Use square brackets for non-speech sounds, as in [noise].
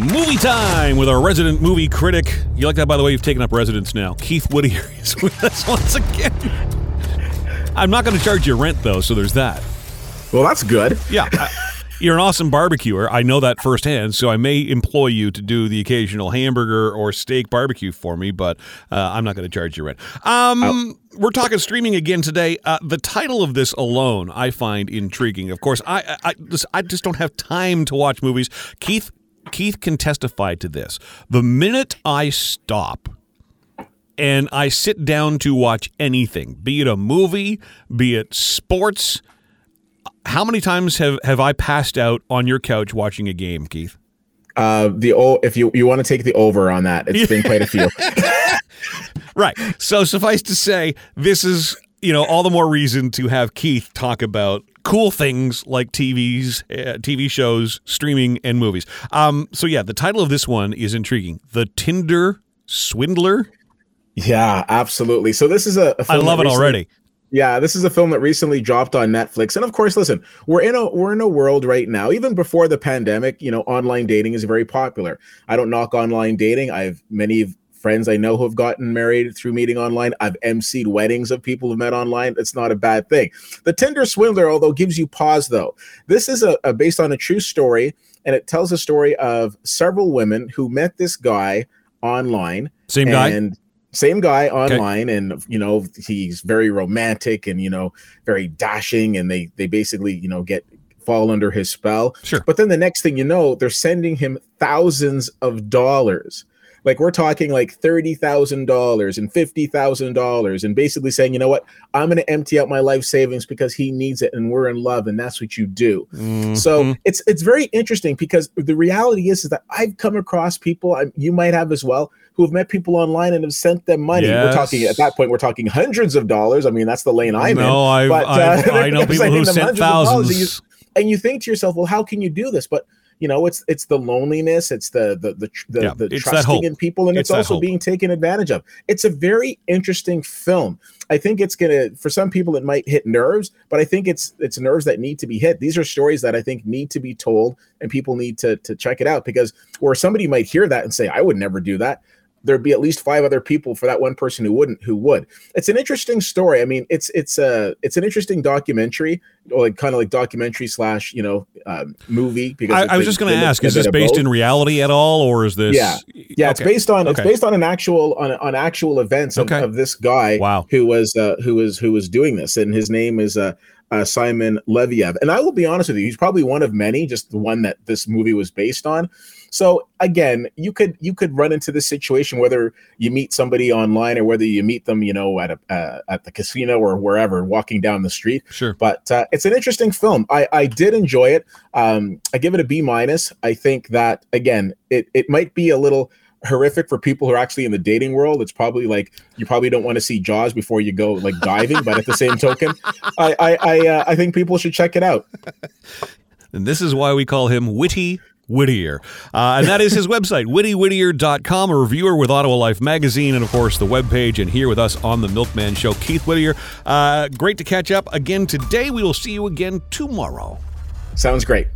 movie time with our resident movie critic. You like that, by the way? You've taken up residence now. Keith Whittier [laughs] is with us once again. I'm not going to charge you rent, though, so there's that. Well, that's good. Yeah. I, you're an awesome barbecuer. I know that firsthand, so I may employ you to do the occasional hamburger or steak barbecue for me, but uh, I'm not going to charge you rent. Um. We're talking streaming again today. Uh, the title of this alone I find intriguing. Of course, I, I, I just don't have time to watch movies. Keith Keith can testify to this. The minute I stop and I sit down to watch anything, be it a movie, be it sports, how many times have, have I passed out on your couch watching a game, Keith? Uh, the o- if you you want to take the over on that, it's been quite a few. [laughs] right. So suffice to say, this is you know all the more reason to have Keith talk about cool things like TVs, uh, TV shows, streaming, and movies. Um, so yeah, the title of this one is intriguing: "The Tinder Swindler." Yeah, absolutely. So this is a. a I love it recently, already. Yeah, this is a film that recently dropped on Netflix. And of course, listen, we're in a we're in a world right now, even before the pandemic, you know, online dating is very popular. I don't knock online dating. I have many friends I know who have gotten married through meeting online. I've emceed weddings of people who met online. It's not a bad thing. The Tinder Swindler, although, gives you pause though. This is a, a based on a true story, and it tells a story of several women who met this guy online. Same guy And same guy online okay. and you know he's very romantic and you know very dashing and they they basically you know get fall under his spell sure but then the next thing you know they're sending him thousands of dollars like we're talking like thirty thousand dollars and fifty thousand dollars, and basically saying, you know what, I'm going to empty out my life savings because he needs it, and we're in love, and that's what you do. Mm-hmm. So it's it's very interesting because the reality is is that I've come across people, I, you might have as well, who have met people online and have sent them money. Yes. We're talking at that point, we're talking hundreds of dollars. I mean, that's the lane I'm no, in. No, uh, I know [laughs] people who sent thousands. And you, and you think to yourself, well, how can you do this? But you know, it's it's the loneliness, it's the the the, the, yeah, the trusting in people, and it's, it's also being taken advantage of. It's a very interesting film. I think it's gonna for some people it might hit nerves, but I think it's it's nerves that need to be hit. These are stories that I think need to be told, and people need to to check it out because or somebody might hear that and say, I would never do that there'd be at least five other people for that one person who wouldn't who would it's an interesting story i mean it's it's a it's an interesting documentary or like kind of like documentary slash you know um, movie because i, I was just going to ask is this based in reality at all or is this yeah yeah okay. it's based on okay. it's based on an actual on, on actual events of, okay. of this guy wow who was uh who was who was doing this and his name is uh uh, Simon Leviev. And I will be honest with you, he's probably one of many, just the one that this movie was based on. So again, you could you could run into this situation whether you meet somebody online or whether you meet them, you know, at a uh, at the casino or wherever, walking down the street. Sure. But uh, it's an interesting film. I I did enjoy it. Um, I give it a B minus. I think that again, it it might be a little horrific for people who are actually in the dating world. It's probably like you probably don't want to see Jaws before you go like diving, but at the same token, I I I, uh, I think people should check it out. And this is why we call him Witty Whittier. Uh, and that is his website, [laughs] wittywhittier.com, a reviewer with Ottawa Life Magazine, and of course the webpage, and here with us on The Milkman Show, Keith Whittier. Uh, great to catch up again today. We will see you again tomorrow. Sounds great.